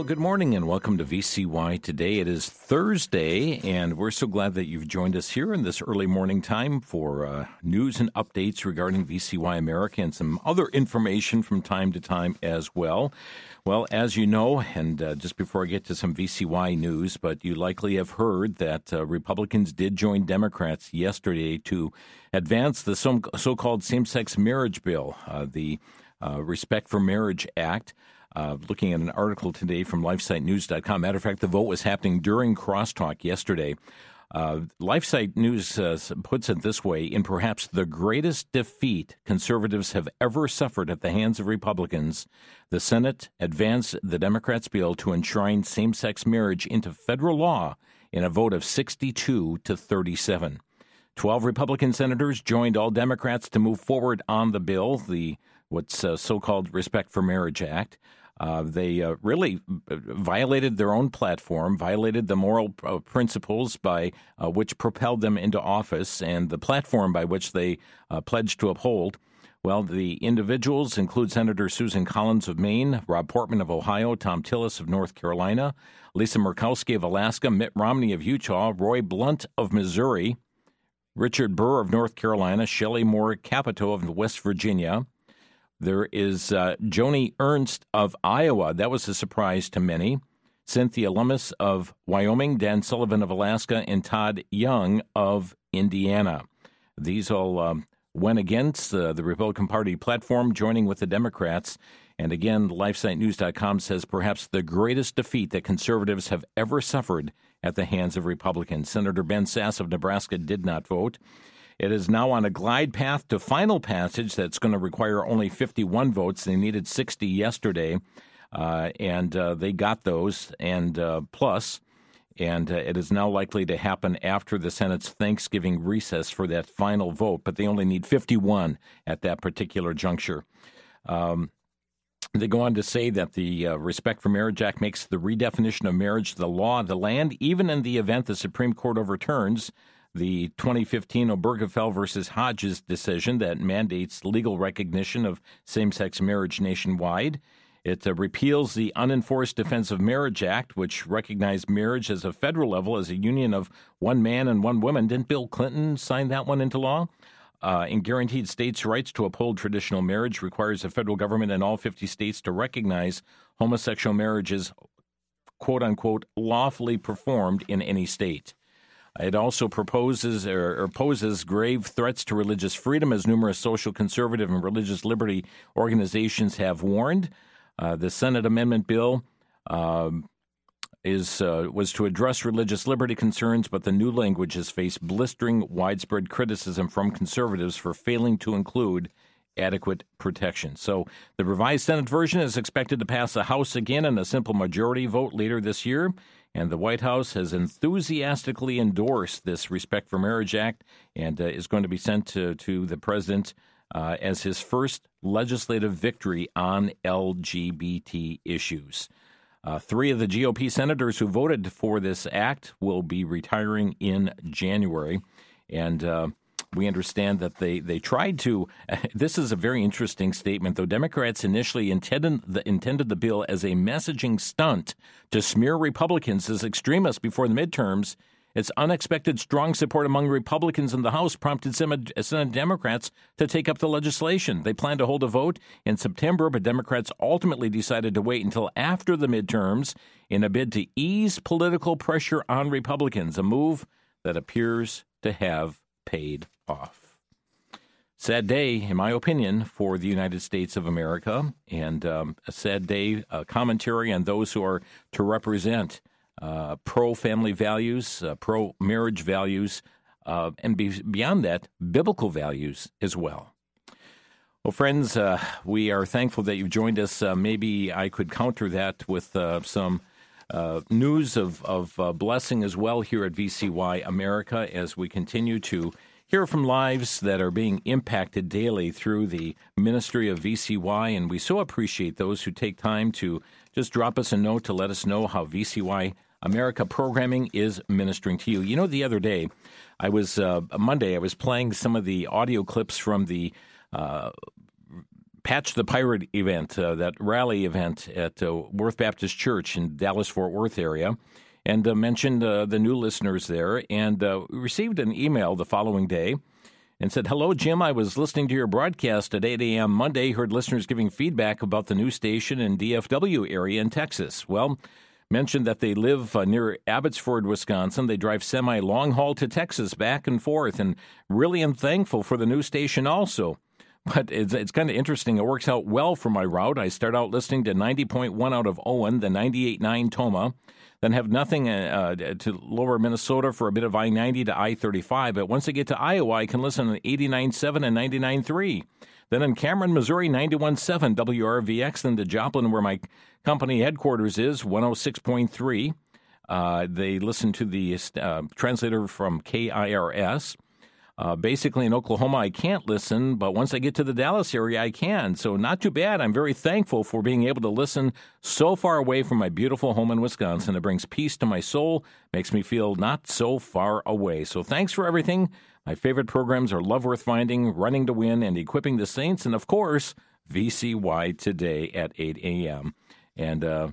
Well, good morning and welcome to VCY. Today it is Thursday, and we're so glad that you've joined us here in this early morning time for uh, news and updates regarding VCY America and some other information from time to time as well. Well, as you know, and uh, just before I get to some VCY news, but you likely have heard that uh, Republicans did join Democrats yesterday to advance the so called same sex marriage bill, uh, the uh, Respect for Marriage Act. Uh, looking at an article today from LifeSiteNews.com. Matter of fact, the vote was happening during crosstalk yesterday. Uh, LifeSite News uh, puts it this way In perhaps the greatest defeat conservatives have ever suffered at the hands of Republicans, the Senate advanced the Democrats' bill to enshrine same sex marriage into federal law in a vote of 62 to 37. Twelve Republican senators joined all Democrats to move forward on the bill, the what's uh, so-called Respect for Marriage Act. Uh, they uh, really uh, violated their own platform, violated the moral uh, principles by uh, which propelled them into office, and the platform by which they pledged to uphold. Well, the individuals include Senator Susan Collins of Maine, Rob Portman of Ohio, Thom Tillis of North Carolina, Lisa Murkowski of Alaska, Mitt Romney of Utah, Roy Blunt of Missouri, Richard Burr of North Carolina, Shelley Moore Capito of West Virginia, there is uh, Joni Ernst of Iowa. That was a surprise to many. Cynthia Lummis of Wyoming, Dan Sullivan of Alaska, and Todd Young of Indiana. These all um, went against uh, the Republican Party platform, joining with the Democrats. And again, LifeSiteNews.com says perhaps the greatest defeat that conservatives have ever suffered at the hands of Republicans. Senator Ben Sasse of Nebraska did not vote. It is now on a glide path to final passage that's going to require only 51 votes. They needed 60 yesterday, uh, and uh, they got those and uh, plus, And uh, it is now likely to happen after the Senate's Thanksgiving recess for that final vote, but they only need 51 at that particular juncture. Um, they go on to say that the uh, Respect for Marriage Act makes the redefinition of marriage the law of the land, even in the event the Supreme Court overturns the 2015 Obergefell versus Hodges decision that mandates legal recognition of same sex marriage nationwide. It uh, repeals the Unenforced Defense of Marriage Act, which recognized marriage as a federal level as a union of one man and one woman. Didn't Bill Clinton sign that one into law? Uh, and guaranteed states' rights to uphold traditional marriage requires the federal government and all 50 states to recognize homosexual marriages, quote unquote, lawfully performed in any state. It also proposes or, or, poses grave threats to religious freedom, as numerous social conservative and religious liberty organizations have warned. Uh, the Senate amendment bill uh, is uh, was to address religious liberty concerns, but the new language has faced blistering, widespread criticism from conservatives for failing to include adequate protection. So the revised Senate version is expected to pass the House again in a simple majority vote later this year. And the White House has enthusiastically endorsed this Respect for Marriage Act and uh, is going to be sent to, to the president uh, as his first legislative victory on LGBT issues. Uh, three of the GOP senators who voted for this act will be retiring in January. And uh, we understand that they, they tried to. This is a very interesting statement, though. Democrats initially intended the, intended the bill as a messaging stunt to smear Republicans as extremists before the midterms. Its unexpected strong support among Republicans in the House prompted Senate Democrats to take up the legislation. They planned to hold a vote in September, but Democrats ultimately decided to wait until after the midterms in a bid to ease political pressure on Republicans, a move that appears to have paid off. Sad day, in my opinion, for the United States of America, and um, a sad day, a commentary on those who are to represent uh, pro family values, uh, pro marriage values, uh, and be- beyond that, biblical values as well. Well, friends, uh, we are thankful that you've joined us. Uh, maybe I could counter that with uh, some uh, news of, of uh, blessing as well here at VCY America as we continue to hear from lives that are being impacted daily through the ministry of VCY. And we so appreciate those who take time to just drop us a note to let us know how VCY America programming is ministering to you. You know, the other day, I was, uh, Monday, I was playing some of the audio clips from the uh, Patch the Pirate event, uh, that rally event at uh, Worth Baptist Church in Dallas Fort Worth area, and uh, mentioned uh, the new listeners there. And uh, received an email the following day and said, Hello, Jim. I was listening to your broadcast at 8 a.m. Monday. Heard listeners giving feedback about the new station in DFW area in Texas. Well, mentioned that they live uh, near Abbotsford, Wisconsin. They drive semi long haul to Texas back and forth, and really am thankful for the new station also. But it's, it's kind of interesting. It works out well for my route. I start out listening to 90.1 out of Owen, the 98.9 Tomah, then have nothing uh, to lower Minnesota for a bit of I 90 to I 35. But once I get to Iowa, I can listen to 89.7 and 99.3. Then in Cameron, Missouri, 91.7 WRVX. Then to Joplin, where my company headquarters is, 106.3. Uh, they listen to the uh, translator from KIRS. Uh, basically, in Oklahoma, I can't listen, but once I get to the Dallas area, I can. So, not too bad. I'm very thankful for being able to listen so far away from my beautiful home in Wisconsin. It brings peace to my soul, makes me feel not so far away. So, thanks for everything. My favorite programs are Love Worth Finding, Running to Win, and Equipping the Saints, and of course, VCY today at 8 a.m. And uh,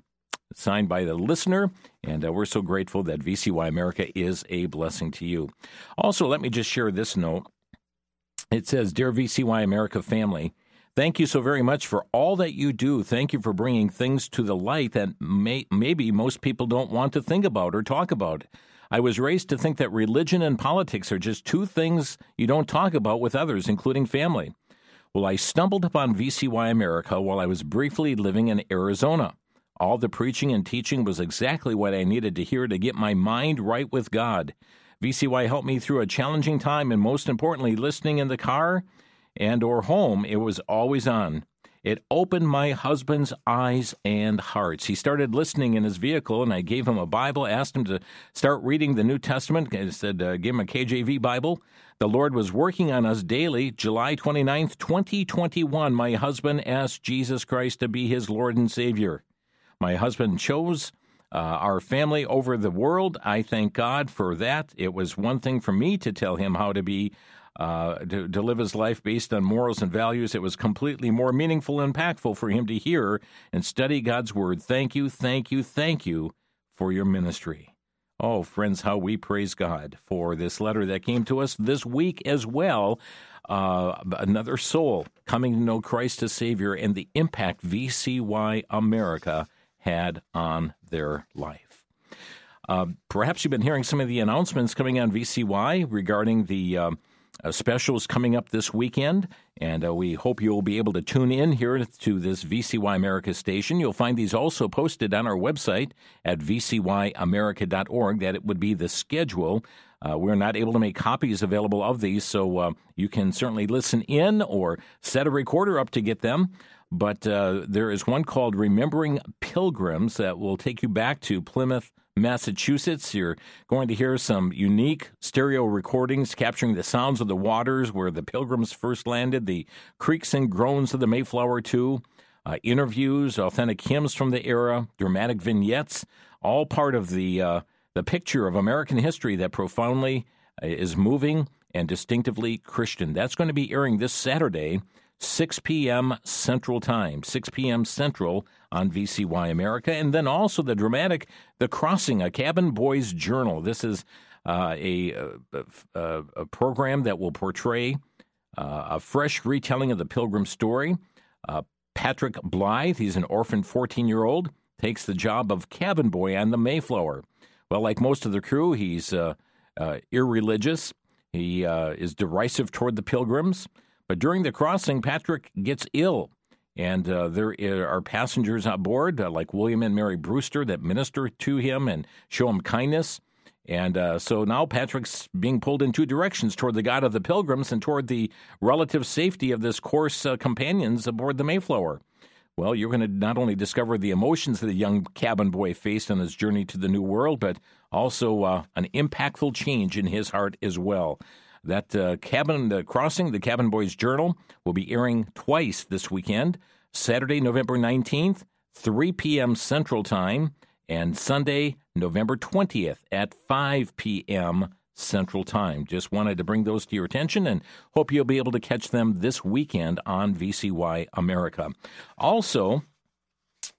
signed by the listener. And uh, we're so grateful that VCY America is a blessing to you. Also, let me just share this note. It says, Dear VCY America family, Thank you so very much for all that you do. Thank you for bringing things to the light that may, maybe most people don't want to think about or talk about. I was raised to think that religion and politics are just two things you don't talk about with others, including family. Well, I stumbled upon VCY America while I was briefly living in Arizona. All the preaching and teaching was exactly what I needed to hear to get my mind right with God. VCY helped me through a challenging time and most importantly listening in the car and or home it was always on. It opened my husband's eyes and hearts. He started listening in his vehicle, and I gave him a Bible, asked him to start reading the New Testament. I said, uh, give him a KJV Bible. The Lord was working on us daily. July 29th, 2021, my husband asked Jesus Christ to be his Lord and Savior. My husband chose uh, our family over the world. I thank God for that. It was one thing for me to tell him how to be. Uh, to, to live his life based on morals and values, it was completely more meaningful and impactful for him to hear and study God's Word. Thank you, thank you, thank you for your ministry. Oh, friends, how we praise God for this letter that came to us this week as well. Uh, another soul coming to know Christ as Savior and the impact VCY America had on their life. Uh, perhaps you've been hearing some of the announcements coming on VCY regarding the uh, uh, specials coming up this weekend, and uh, we hope you'll be able to tune in here to this VCY America station. You'll find these also posted on our website at vcyamerica.org. That it would be the schedule. Uh, we're not able to make copies available of these, so uh, you can certainly listen in or set a recorder up to get them. But uh, there is one called Remembering Pilgrims that will take you back to Plymouth, Massachusetts. You're going to hear some unique stereo recordings capturing the sounds of the waters where the pilgrims first landed, the creaks and groans of the Mayflower, too. Uh, interviews, authentic hymns from the era, dramatic vignettes, all part of the uh, the picture of American history that profoundly uh, is moving and distinctively Christian. That's going to be airing this Saturday 6 p.m. Central Time, 6 p.m. Central on VCY America. And then also the dramatic The Crossing, a Cabin Boy's Journal. This is uh, a, a, a, program that will portray uh, a fresh retelling of the Pilgrim story. Uh, Patrick Blythe, he's an orphan 14 year old, takes the job of cabin boy on the Mayflower. Well, like most of the crew, he's uh, uh, irreligious. He uh, is derisive toward the pilgrims. But during the crossing, Patrick gets ill. And uh, there are passengers on board, uh, like William and Mary Brewster, that minister to him and show him kindness. And uh, so now Patrick's being pulled in two directions toward the God of the Pilgrims and toward the relative safety of this coarse uh, companions aboard the Mayflower. Well, you're going to not only discover the emotions that the young cabin boy faced on his journey to the New World, but also uh, an impactful change in his heart as well. That uh, cabin uh, crossing, the Cabin Boys Journal, will be airing twice this weekend Saturday, November 19th, 3 p.m. Central Time, and Sunday, November 20th at 5 p.m. Central Time. Just wanted to bring those to your attention and hope you'll be able to catch them this weekend on VCY America. Also,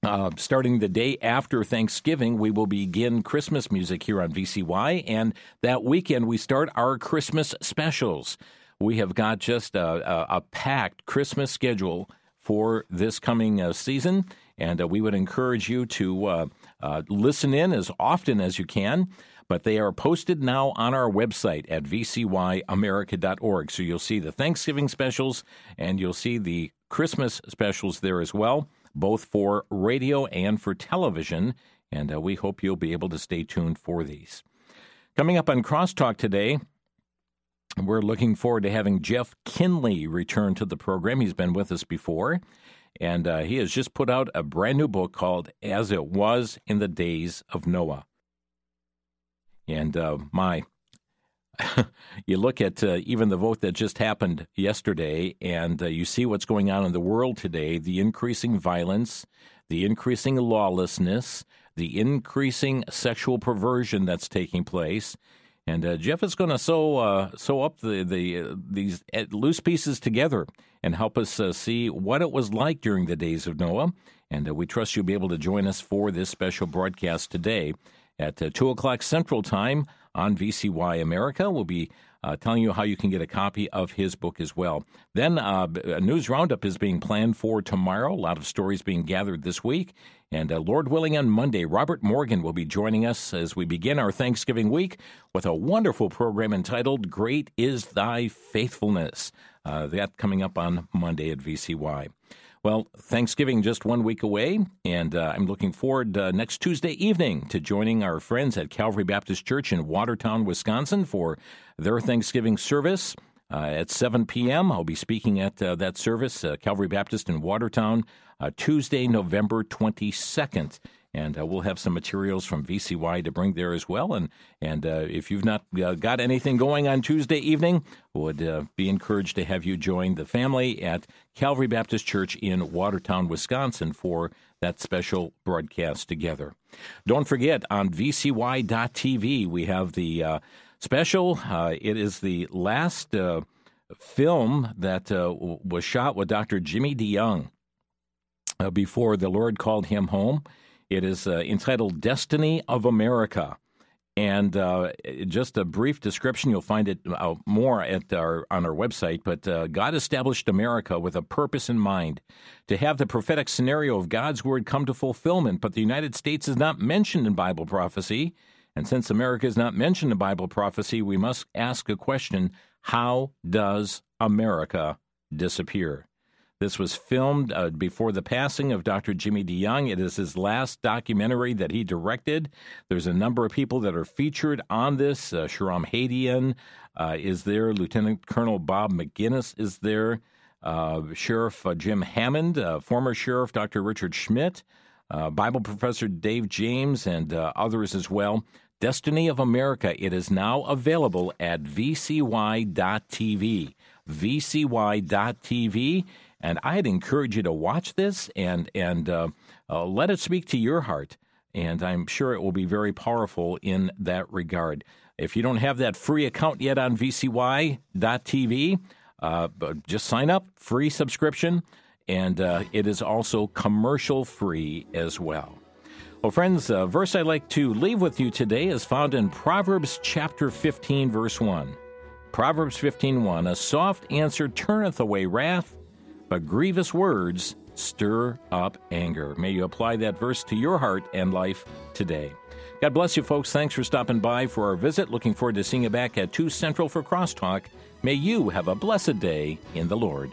uh, starting the day after Thanksgiving, we will begin Christmas music here on VCY, and that weekend we start our Christmas specials. We have got just a, a, a packed Christmas schedule for this coming uh, season, and uh, we would encourage you to uh, uh, listen in as often as you can. But they are posted now on our website at vcyamerica.org. So you'll see the Thanksgiving specials and you'll see the Christmas specials there as well both for radio and for television, and uh, we hope you'll be able to stay tuned for these. Coming up on Crosstalk today, we're looking forward to having Jeff Kinley return to the program. He's been with us before, and uh, he has just put out a brand new book called As It Was in the Days of Noah. And uh, my, you look at uh, even the vote that just happened yesterday, and uh, you see what's going on in the world today the increasing violence, the increasing lawlessness, the increasing sexual perversion that's taking place. And uh, Jeff is going to sew uh, sew up the the uh, these uh, loose pieces together and help us see what it was like during the days of Noah. And we trust you'll be able to join us for this special broadcast today at two o'clock Central Time on VCY America. We'll be uh, telling you how you can get a copy of his book as well. Then uh, a news roundup is being planned for tomorrow. A lot of stories being gathered this week. And uh, Lord willing, on Monday, Robert Morgan will be joining us as we begin our Thanksgiving week with a wonderful program entitled Great is Thy Faithfulness. Uh, that coming up on Monday at VCY. Well, Thanksgiving just one week away, and uh, I'm looking forward uh, next Tuesday evening to joining our friends at Calvary Baptist Church in Watertown, Wisconsin for their Thanksgiving service. Uh, at 7 p.m., I'll be speaking at uh, that service, uh, Calvary Baptist in Watertown, uh, Tuesday, November 22nd and uh, we'll have some materials from VCY to bring there as well. And and uh, if you've not uh, got anything going on Tuesday evening, would uh, be encouraged to have you join the family at Calvary Baptist Church in Watertown, Wisconsin, for that special broadcast together. Don't forget on VCY.tv we have the uh, special. Uh, it is the last film that was shot with Dr. Jimmy DeYoung. before the Lord called him home. It is uh, entitled Destiny of America. And uh, just a brief description, you'll find it uh, more at our, on our website. But uh, God established America with a purpose in mind to have the prophetic scenario of God's word come to fulfillment. But the United States is not mentioned in Bible prophecy. And since America is not mentioned in Bible prophecy, we must ask a question How does America disappear? This was filmed uh, before the passing of Dr. Jimmy DeYoung. It is his last documentary that he directed. There's a number of people that are featured on this. Uh, Shahram Hadian uh, is there. Lieutenant Colonel Bob Maginnis is there. Uh, Sheriff uh, Jim Hammond, uh, former Sheriff Dr. Richard Schmidt, Bible Professor Dave James, and others as well. Destiny of America. It is now available at vcy.tv. vcy.tv. And I'd encourage you to watch this and and uh, uh, let it speak to your heart. And I'm sure it will be very powerful in that regard. If you don't have that free account yet on VCY.tv, uh, just sign up, free subscription, and uh, it is also commercial free as well. Well, friends, a verse I'd like to leave with you today is found in Proverbs chapter 15, verse 1. Proverbs 15:1 A soft answer turneth away wrath, but grievous words stir up anger. May you apply that verse to your heart and life today. God bless you, folks. Thanks for stopping by for our visit. Looking forward to seeing you back at 2 Central for Crosstalk. May you have a blessed day in the Lord.